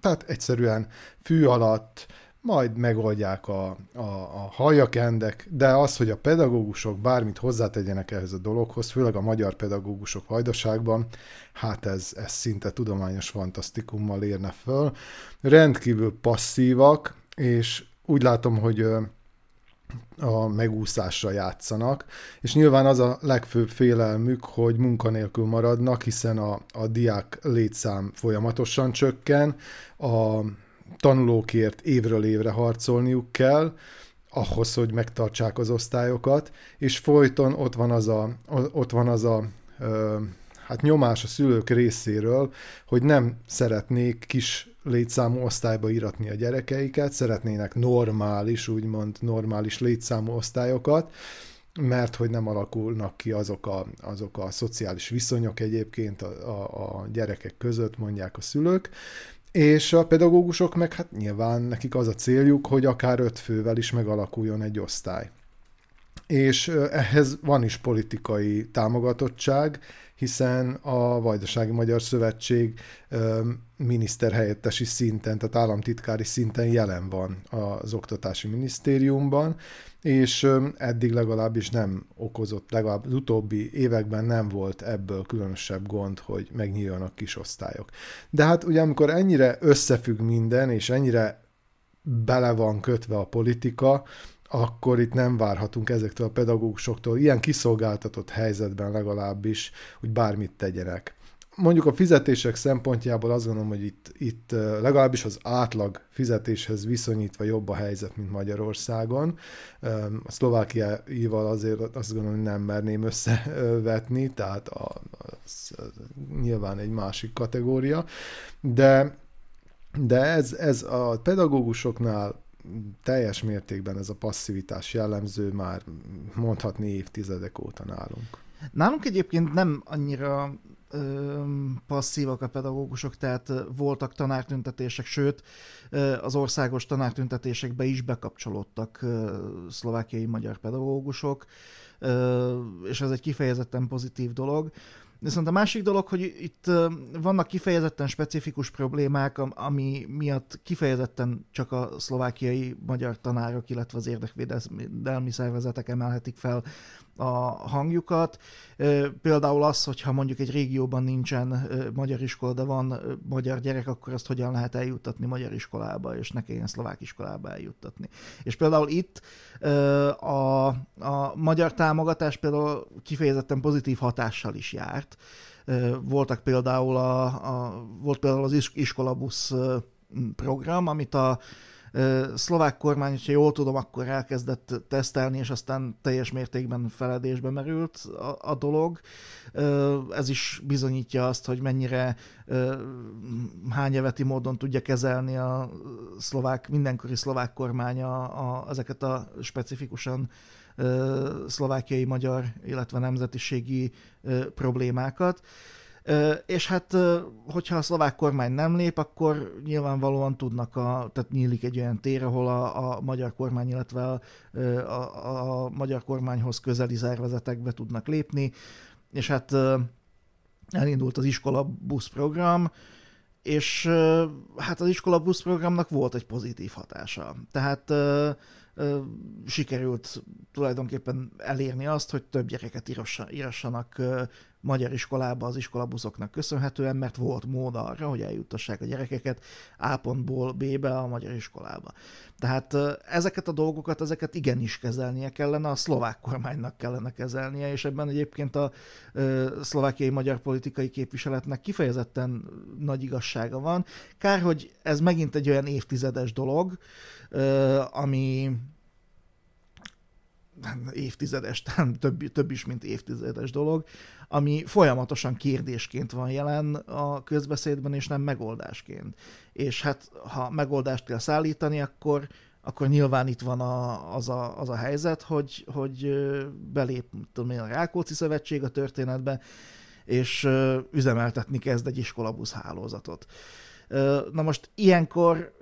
tehát egyszerűen fű alatt, majd megoldják a, a, a hajakendek, de az, hogy a pedagógusok bármit hozzátegyenek ehhez a dologhoz, főleg a magyar pedagógusok vajdaságban, hát ez, ez szinte tudományos fantasztikummal érne föl. Rendkívül passzívak, és úgy látom, hogy a megúszásra játszanak, és nyilván az a legfőbb félelmük, hogy munkanélkül maradnak, hiszen a, a diák létszám folyamatosan csökken, a tanulókért évről évre harcolniuk kell, ahhoz, hogy megtartsák az osztályokat, és folyton ott van az a, ott van az a hát nyomás a szülők részéről, hogy nem szeretnék kis létszámú osztályba iratni a gyerekeiket, szeretnének normális, úgymond normális létszámú osztályokat, mert hogy nem alakulnak ki azok a, azok a szociális viszonyok egyébként a, a, a gyerekek között, mondják a szülők, és a pedagógusok meg hát nyilván nekik az a céljuk, hogy akár öt fővel is megalakuljon egy osztály. És ehhez van is politikai támogatottság, hiszen a Vajdasági Magyar Szövetség miniszterhelyettesi szinten, tehát államtitkári szinten jelen van az Oktatási Minisztériumban, és eddig legalábbis nem okozott, legalább az utóbbi években nem volt ebből különösebb gond, hogy megnyíljanak kis osztályok. De hát ugye amikor ennyire összefügg minden, és ennyire bele van kötve a politika, akkor itt nem várhatunk ezektől a pedagógusoktól ilyen kiszolgáltatott helyzetben legalábbis, hogy bármit tegyenek. Mondjuk a fizetések szempontjából azt gondolom, hogy itt, itt legalábbis az átlag fizetéshez viszonyítva jobb a helyzet, mint Magyarországon. A Szlovákiaival azért azt gondolom, hogy nem merném összevetni, tehát az nyilván egy másik kategória, de de ez, ez a pedagógusoknál teljes mértékben ez a passzivitás jellemző már mondhatni évtizedek óta nálunk. Nálunk egyébként nem annyira ö, passzívak a pedagógusok, tehát voltak tanártüntetések, sőt az országos tanártüntetésekbe is bekapcsolódtak szlovákiai magyar pedagógusok, és ez egy kifejezetten pozitív dolog. Viszont a másik dolog, hogy itt vannak kifejezetten specifikus problémák, ami miatt kifejezetten csak a szlovákiai magyar tanárok, illetve az érdekvédelmi szervezetek emelhetik fel a hangjukat. Például az, hogyha mondjuk egy régióban nincsen magyar iskola, de van magyar gyerek, akkor azt hogyan lehet eljuttatni magyar iskolába, és ne kelljen szlovák iskolába eljuttatni. És például itt a, a magyar támogatás például kifejezetten pozitív hatással is járt. Voltak például a, a, volt például az iskolabusz program, amit a szlovák kormány, hogyha jól tudom, akkor elkezdett tesztelni, és aztán teljes mértékben feledésbe merült a, a dolog. Ez is bizonyítja azt, hogy mennyire hányeveti módon tudja kezelni a szlovák, mindenkori szlovák kormány a, a, ezeket a specifikusan szlovákiai magyar, illetve nemzetiségi problémákat. És hát, hogyha a szlovák kormány nem lép, akkor nyilvánvalóan tudnak, a, tehát nyílik egy olyan tér, ahol a, a magyar kormány, illetve a, a, a magyar kormányhoz közeli szervezetekbe tudnak lépni, és hát elindult az iskola busz program, és hát az iskola busz programnak volt egy pozitív hatása. Tehát sikerült tulajdonképpen elérni azt, hogy több gyereket írassanak magyar iskolába az iskolabuszoknak köszönhetően, mert volt mód arra, hogy eljuttassák a gyerekeket A pontból B-be a magyar iskolába. Tehát ezeket a dolgokat, ezeket igenis kezelnie kellene, a szlovák kormánynak kellene kezelnie, és ebben egyébként a szlovákiai magyar politikai képviseletnek kifejezetten nagy igazsága van. Kár, hogy ez megint egy olyan évtizedes dolog, ami évtizedes, <laughs> több, több is, mint évtizedes dolog, ami folyamatosan kérdésként van jelen a közbeszédben, és nem megoldásként. És hát, ha megoldást kell szállítani, akkor, akkor nyilván itt van a, az, a, az a helyzet, hogy, hogy belép tudom én, a Rákóczi Szövetség a történetbe, és üzemeltetni kezd egy iskolabusz hálózatot. Na most ilyenkor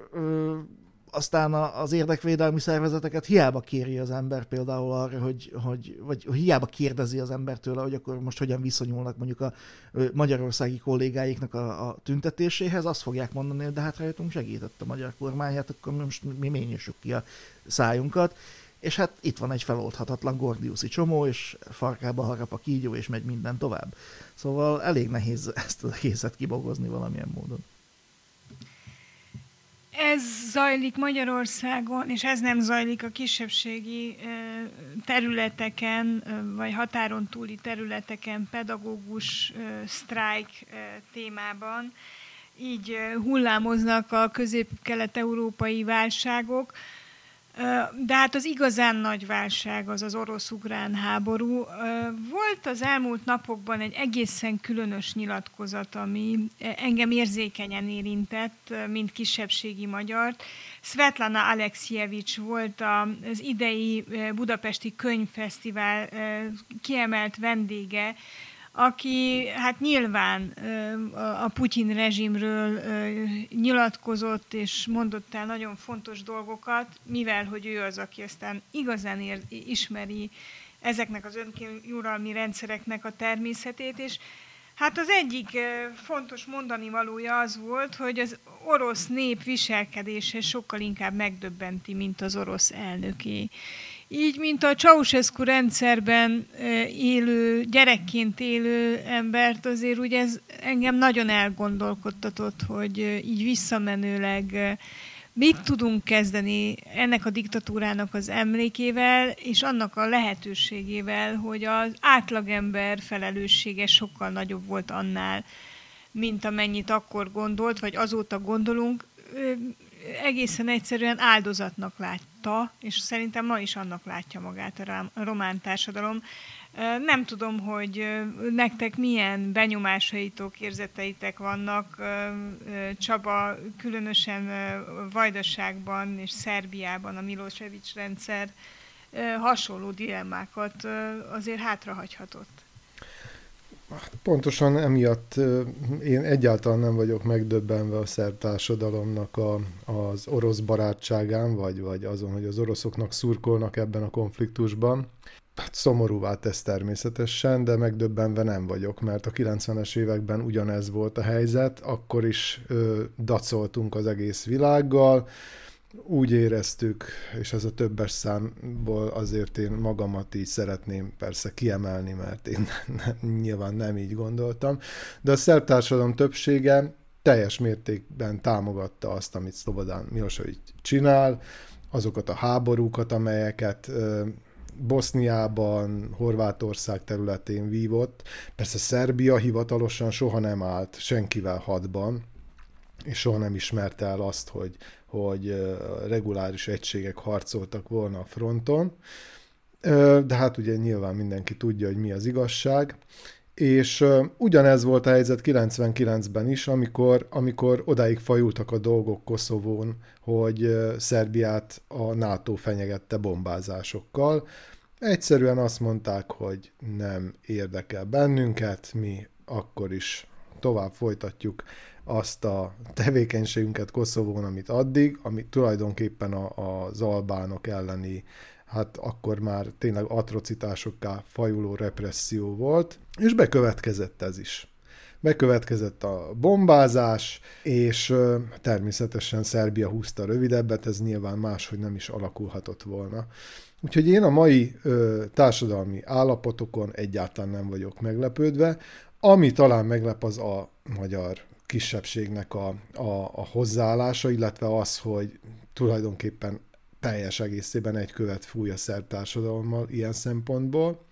aztán az érdekvédelmi szervezeteket hiába kéri az ember például arra, hogy, hogy vagy hiába kérdezi az ember tőle, hogy akkor most hogyan viszonyulnak mondjuk a magyarországi kollégáiknak a, a tüntetéséhez, azt fogják mondani, hogy de hát rajtunk segített a magyar kormány, hát akkor most mi ményessük ki a szájunkat. És hát itt van egy feloldhatatlan gordiuszi csomó, és farkába harap a kígyó, és megy minden tovább. Szóval elég nehéz ezt a egészet kibogozni valamilyen módon ez zajlik Magyarországon, és ez nem zajlik a kisebbségi területeken, vagy határon túli területeken pedagógus sztrájk témában, így hullámoznak a közép-kelet-európai válságok, de hát az igazán nagy válság az az orosz-ukrán háború. Volt az elmúlt napokban egy egészen különös nyilatkozat, ami engem érzékenyen érintett, mint kisebbségi magyart. Svetlana Alexievics volt az idei Budapesti Könyvfesztivál kiemelt vendége, aki hát nyilván a Putyin rezsimről nyilatkozott és mondott el nagyon fontos dolgokat, mivel hogy ő az, aki aztán igazán ér, ismeri ezeknek az önuralmi rendszereknek a természetét, és hát az egyik fontos mondani valója az volt, hogy az orosz nép viselkedése sokkal inkább megdöbbenti, mint az orosz elnöké. Így, mint a Ceausescu rendszerben élő, gyerekként élő embert, azért ugye ez engem nagyon elgondolkodtatott, hogy így visszamenőleg mit tudunk kezdeni ennek a diktatúrának az emlékével, és annak a lehetőségével, hogy az átlagember felelőssége sokkal nagyobb volt annál, mint amennyit akkor gondolt, vagy azóta gondolunk egészen egyszerűen áldozatnak látta, és szerintem ma is annak látja magát a román társadalom. Nem tudom, hogy nektek milyen benyomásaitok, érzeteitek vannak. Csaba, különösen Vajdaságban és Szerbiában a Milosevic rendszer hasonló dilemmákat azért hátrahagyhatott. Pontosan emiatt én egyáltalán nem vagyok megdöbbenve a szerb társadalomnak a, az orosz barátságán, vagy, vagy azon, hogy az oroszoknak szurkolnak ebben a konfliktusban. Hát szomorúvá tesz természetesen, de megdöbbenve nem vagyok, mert a 90-es években ugyanez volt a helyzet, akkor is ö, dacoltunk az egész világgal, úgy éreztük, és ez a többes számból azért én magamat így szeretném persze kiemelni, mert én <laughs> nyilván nem így gondoltam, de a szerb társadalom többsége teljes mértékben támogatta azt, amit Szlobodán Milosevic csinál, azokat a háborúkat, amelyeket Boszniában, Horvátország területén vívott. Persze Szerbia hivatalosan soha nem állt senkivel hadban, és soha nem ismerte el azt, hogy hogy reguláris egységek harcoltak volna a fronton, de hát ugye nyilván mindenki tudja, hogy mi az igazság, és ugyanez volt a helyzet 99-ben is, amikor, amikor odáig fajultak a dolgok Koszovón, hogy Szerbiát a NATO fenyegette bombázásokkal. Egyszerűen azt mondták, hogy nem érdekel bennünket, mi akkor is tovább folytatjuk azt a tevékenységünket Koszovón, amit addig, ami tulajdonképpen a, az albánok elleni hát akkor már tényleg atrocitásokká fajuló represszió volt, és bekövetkezett ez is. Bekövetkezett a bombázás, és természetesen Szerbia húzta rövidebbet, ez nyilván máshogy nem is alakulhatott volna. Úgyhogy én a mai ö, társadalmi állapotokon egyáltalán nem vagyok meglepődve. Ami talán meglep az a magyar kisebbségnek a, a, a hozzáállása, illetve az, hogy tulajdonképpen teljes egészében egy követ fúj a szerb társadalommal ilyen szempontból.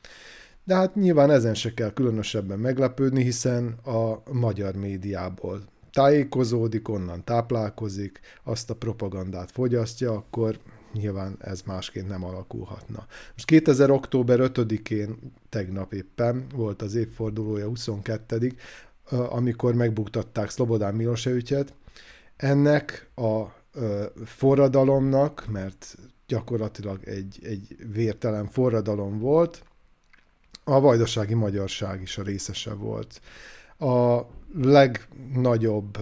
De hát nyilván ezen se kell különösebben meglepődni, hiszen a magyar médiából tájékozódik, onnan táplálkozik, azt a propagandát fogyasztja, akkor nyilván ez másként nem alakulhatna. Most 2000. október 5-én, tegnap éppen volt az évfordulója 22 amikor megbuktatták Szlobodán Milosevicet. Ennek a forradalomnak, mert gyakorlatilag egy, egy vértelen forradalom volt, a vajdasági magyarság is a részese volt. A legnagyobb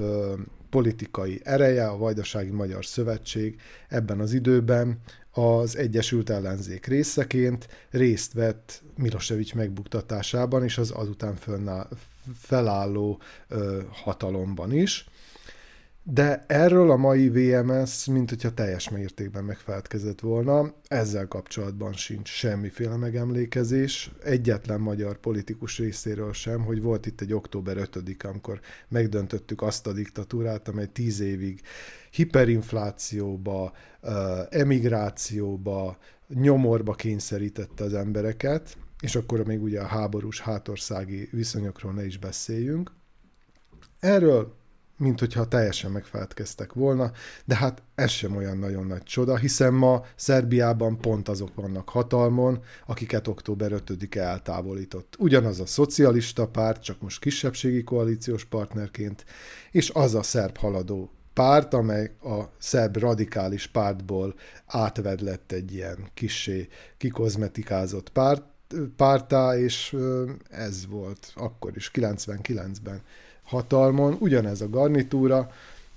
politikai ereje, a Vajdasági Magyar Szövetség ebben az időben az Egyesült Ellenzék részeként részt vett Milosevic megbuktatásában és az azután felálló hatalomban is. De erről a mai VMS, mint hogyha teljes mértékben megfelelkezett volna, ezzel kapcsolatban sincs semmiféle megemlékezés, egyetlen magyar politikus részéről sem, hogy volt itt egy október 5 amikor megdöntöttük azt a diktatúrát, amely tíz évig hiperinflációba, emigrációba, nyomorba kényszerítette az embereket, és akkor még ugye a háborús hátországi viszonyokról ne is beszéljünk. Erről mint hogyha teljesen megfeledkeztek volna, de hát ez sem olyan nagyon nagy csoda, hiszen ma Szerbiában pont azok vannak hatalmon, akiket október 5-e eltávolított. Ugyanaz a szocialista párt, csak most kisebbségi koalíciós partnerként, és az a szerb haladó párt, amely a szerb radikális pártból átvedlett egy ilyen kissé kikozmetikázott párt, pártá, és ez volt akkor is, 99-ben hatalmon, ugyanez a garnitúra,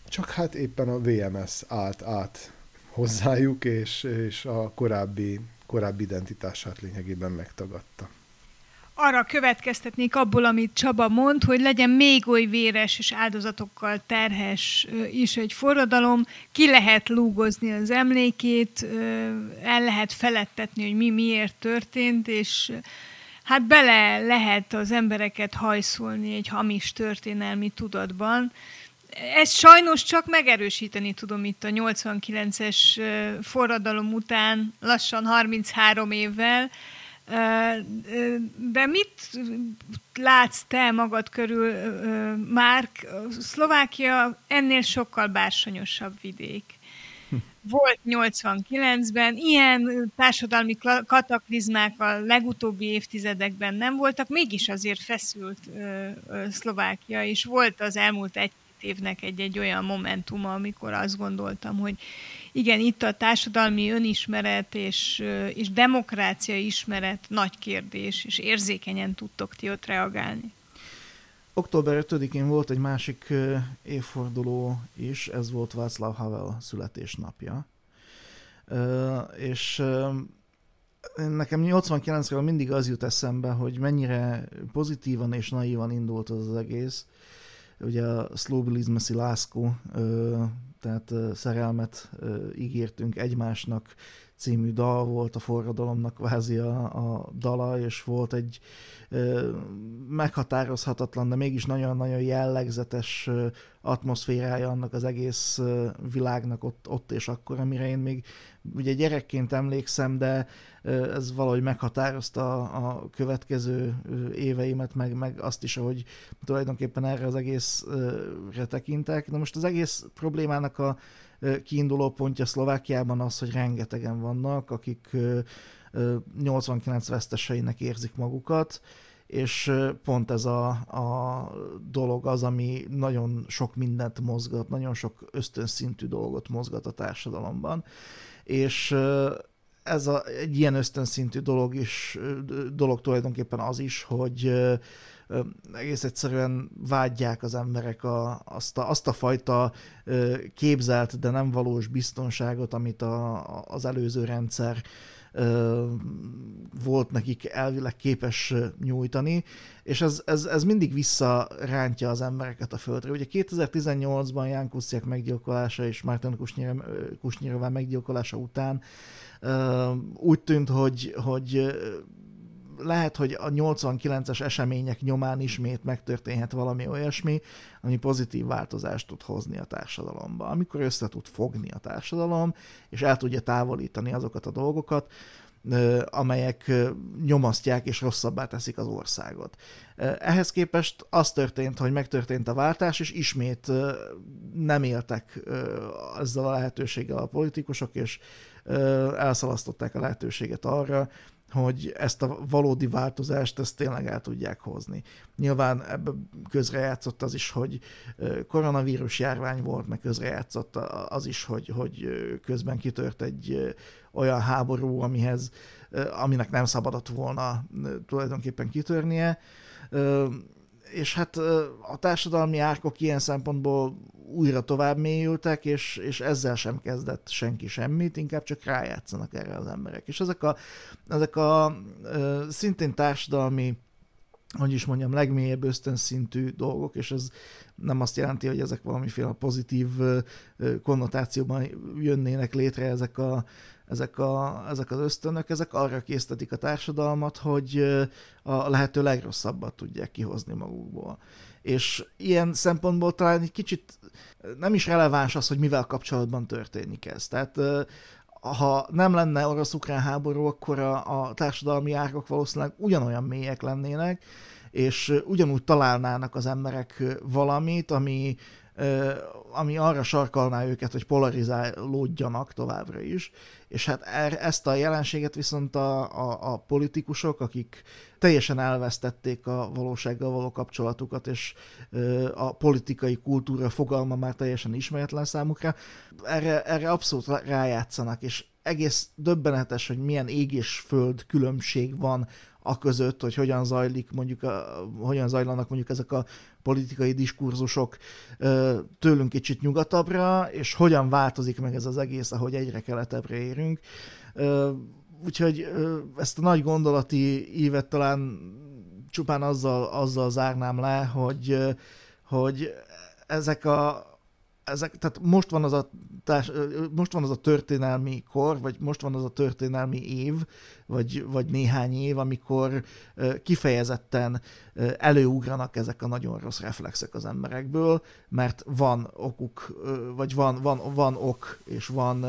csak hát éppen a VMS állt át hozzájuk, és, és a korábbi, korábbi identitását lényegében megtagadta. Arra következtetnék abból, amit Csaba mond, hogy legyen még oly véres és áldozatokkal terhes is egy forradalom, ki lehet lúgozni az emlékét, el lehet felettetni, hogy mi miért történt, és hát bele lehet az embereket hajszolni egy hamis történelmi tudatban. Ezt sajnos csak megerősíteni tudom itt a 89-es forradalom után, lassan 33 évvel, de mit látsz te magad körül, Márk? Szlovákia ennél sokkal bársonyosabb vidék volt 89-ben, ilyen társadalmi kataklizmák a legutóbbi évtizedekben nem voltak, mégis azért feszült Szlovákia, és volt az elmúlt egy évnek egy-egy olyan momentuma, amikor azt gondoltam, hogy igen, itt a társadalmi önismeret és, és demokrácia ismeret nagy kérdés, és érzékenyen tudtok ti ott reagálni. Október 5-én volt egy másik évforduló is, ez volt Václav Havel születésnapja. És nekem 89-ről mindig az jut eszembe, hogy mennyire pozitívan és naívan indult az, az egész. Ugye a Slóbilizmeszi Lászkó, tehát szerelmet ígértünk egymásnak, című dal volt a forradalomnak kvázi a, a dala, és volt egy ö, meghatározhatatlan, de mégis nagyon-nagyon jellegzetes ö, atmoszférája annak az egész ö, világnak ott, ott és akkor, amire én még ugye gyerekként emlékszem, de ez valahogy meghatározta a, következő éveimet, meg, meg azt is, ahogy tulajdonképpen erre az egészre tekintek. Na most az egész problémának a kiinduló pontja Szlovákiában az, hogy rengetegen vannak, akik 89 veszteseinek érzik magukat, és pont ez a, a dolog az, ami nagyon sok mindent mozgat, nagyon sok ösztönszintű dolgot mozgat a társadalomban. És ez a, egy ilyen ösztönszintű dolog is, dolog tulajdonképpen az is, hogy egész egyszerűen vágyják az emberek a, azt, a, azt a fajta képzelt, de nem valós biztonságot, amit a, az előző rendszer volt nekik elvileg képes nyújtani, és ez, ez, ez mindig visszarántja az embereket a földre. Ugye 2018-ban Ján Kuciak meggyilkolása és Márton Kusnyirova meggyilkolása után úgy tűnt, hogy, hogy lehet, hogy a 89-es események nyomán ismét megtörténhet valami olyasmi, ami pozitív változást tud hozni a társadalomba. Amikor össze tud fogni a társadalom, és el tudja távolítani azokat a dolgokat, amelyek nyomasztják és rosszabbá teszik az országot. Ehhez képest az történt, hogy megtörtént a váltás, és ismét nem éltek ezzel a lehetőséggel a politikusok, és elszalasztották a lehetőséget arra, hogy ezt a valódi változást ezt tényleg el tudják hozni. Nyilván ebbe közrejátszott az is, hogy koronavírus járvány volt, meg közrejátszott az is, hogy, hogy közben kitört egy olyan háború, amihez, aminek nem szabadott volna tulajdonképpen kitörnie és hát a társadalmi árkok ilyen szempontból újra tovább mélyültek, és, és ezzel sem kezdett senki semmit, inkább csak rájátszanak erre az emberek. És ezek a, ezek a szintén társadalmi hogy is mondjam, legmélyebb ösztönszintű dolgok, és ez nem azt jelenti, hogy ezek valamiféle pozitív konnotációban jönnének létre ezek, a, ezek, a, ezek az ösztönök, ezek arra késztetik a társadalmat, hogy a lehető legrosszabbat tudják kihozni magukból. És ilyen szempontból talán egy kicsit nem is releváns az, hogy mivel kapcsolatban történik ez. Tehát ha nem lenne orosz-ukrán háború, akkor a, a társadalmi árok valószínűleg ugyanolyan mélyek lennének, és ugyanúgy találnának az emberek valamit, ami, ami arra sarkalná őket, hogy polarizálódjanak továbbra is. És hát er, ezt a jelenséget viszont a, a, a politikusok, akik teljesen elvesztették a valósággal való kapcsolatukat, és a politikai kultúra fogalma már teljesen ismeretlen számukra, erre, erre abszolút rájátszanak, és egész döbbenetes, hogy milyen ég és föld különbség van a között, hogy hogyan zajlik mondjuk, a, hogyan zajlanak mondjuk ezek a politikai diskurzusok tőlünk kicsit nyugatabbra, és hogyan változik meg ez az egész, ahogy egyre keletebbre érünk. Úgyhogy ezt a nagy gondolati ívet talán csupán azzal, azzal zárnám le, hogy, hogy ezek a ezek, tehát most van az a most van az a történelmi kor, vagy most van az a történelmi év, vagy, vagy néhány év, amikor kifejezetten előugranak ezek a nagyon rossz reflexek az emberekből, mert van okuk, vagy van, van, van ok, és van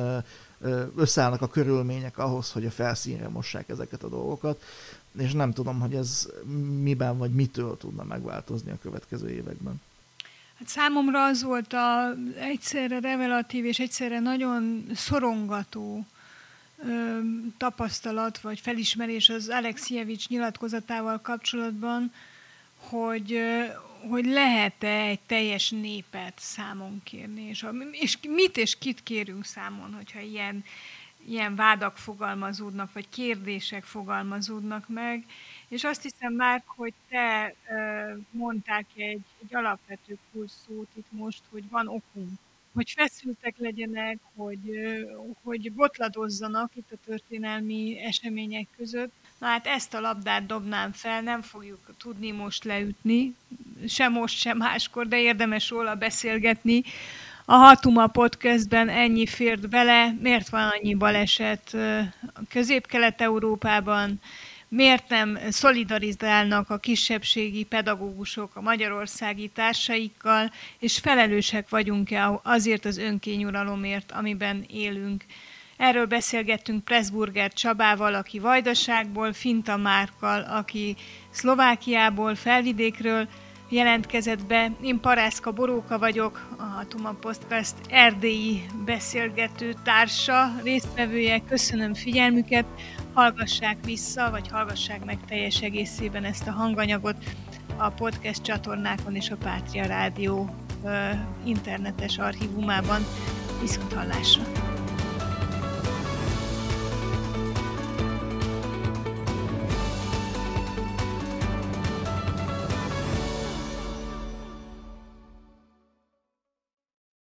összeállnak a körülmények ahhoz, hogy a felszínre mossák ezeket a dolgokat, és nem tudom, hogy ez miben vagy mitől tudna megváltozni a következő években. Hát számomra az volt a egyszerre revelatív és egyszerre nagyon szorongató ö, tapasztalat vagy felismerés az Alexievics nyilatkozatával kapcsolatban, hogy, ö, hogy lehet-e egy teljes népet számon kérni, és, a, és mit és kit kérünk számon, hogyha ilyen, ilyen vádak fogalmazódnak, vagy kérdések fogalmazódnak meg, és azt hiszem már, hogy te mondták egy, egy alapvető kulszót itt most, hogy van okunk, hogy feszültek legyenek, hogy, hogy botladozzanak itt a történelmi események között. Na hát ezt a labdát dobnám fel, nem fogjuk tudni most leütni, sem most, sem máskor, de érdemes róla beszélgetni. A Hatuma podcastben ennyi fért bele, miért van annyi baleset Közép-Kelet-Európában, miért nem szolidarizálnak a kisebbségi pedagógusok a magyarországi társaikkal, és felelősek vagyunk-e azért az önkényuralomért, amiben élünk. Erről beszélgettünk Pressburger Csabával, aki Vajdaságból, Finta Márkal, aki Szlovákiából, Felvidékről jelentkezett be. Én Parászka Boróka vagyok, a Hatuma Podcast erdélyi beszélgető társa, résztvevője. Köszönöm figyelmüket! Hallgassák vissza, vagy hallgassák meg teljes egészében ezt a hanganyagot a podcast csatornákon és a Pátria Rádió internetes archívumában. Viszont hallásra!